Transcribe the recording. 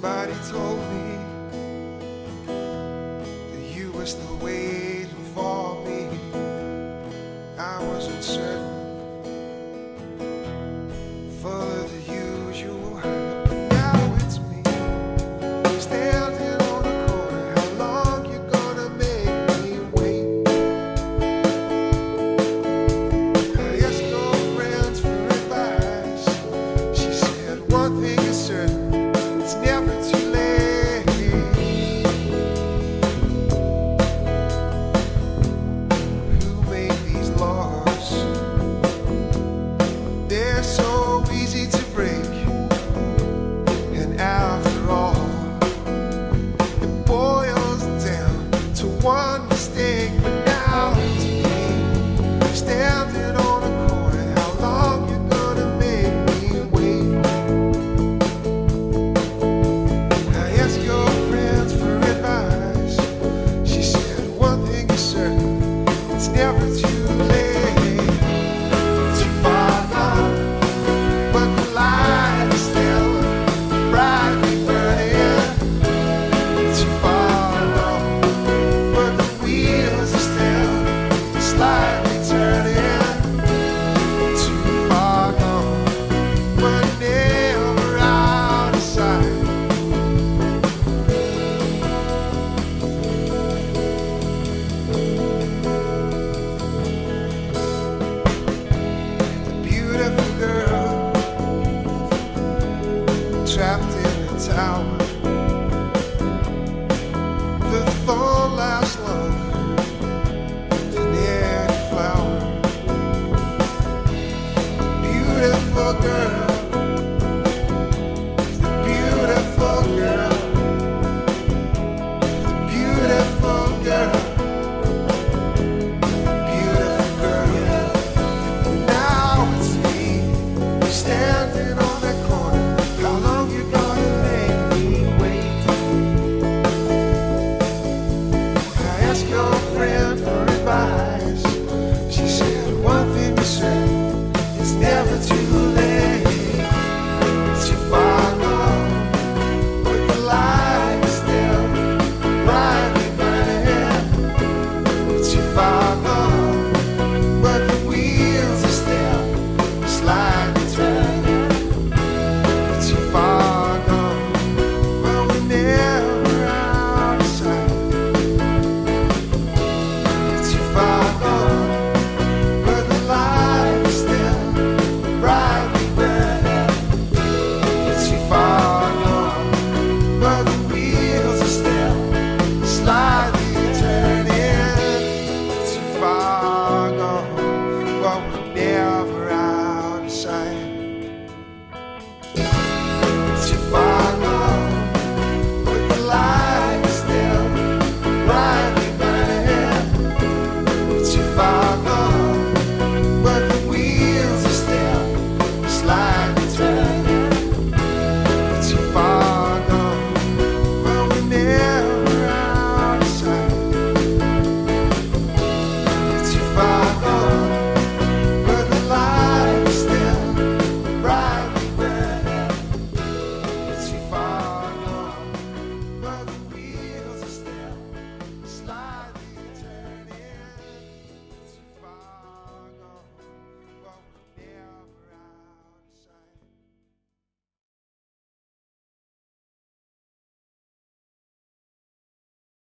Somebody told me that you were still waiting for me. I wasn't certain. discovered you later. tower.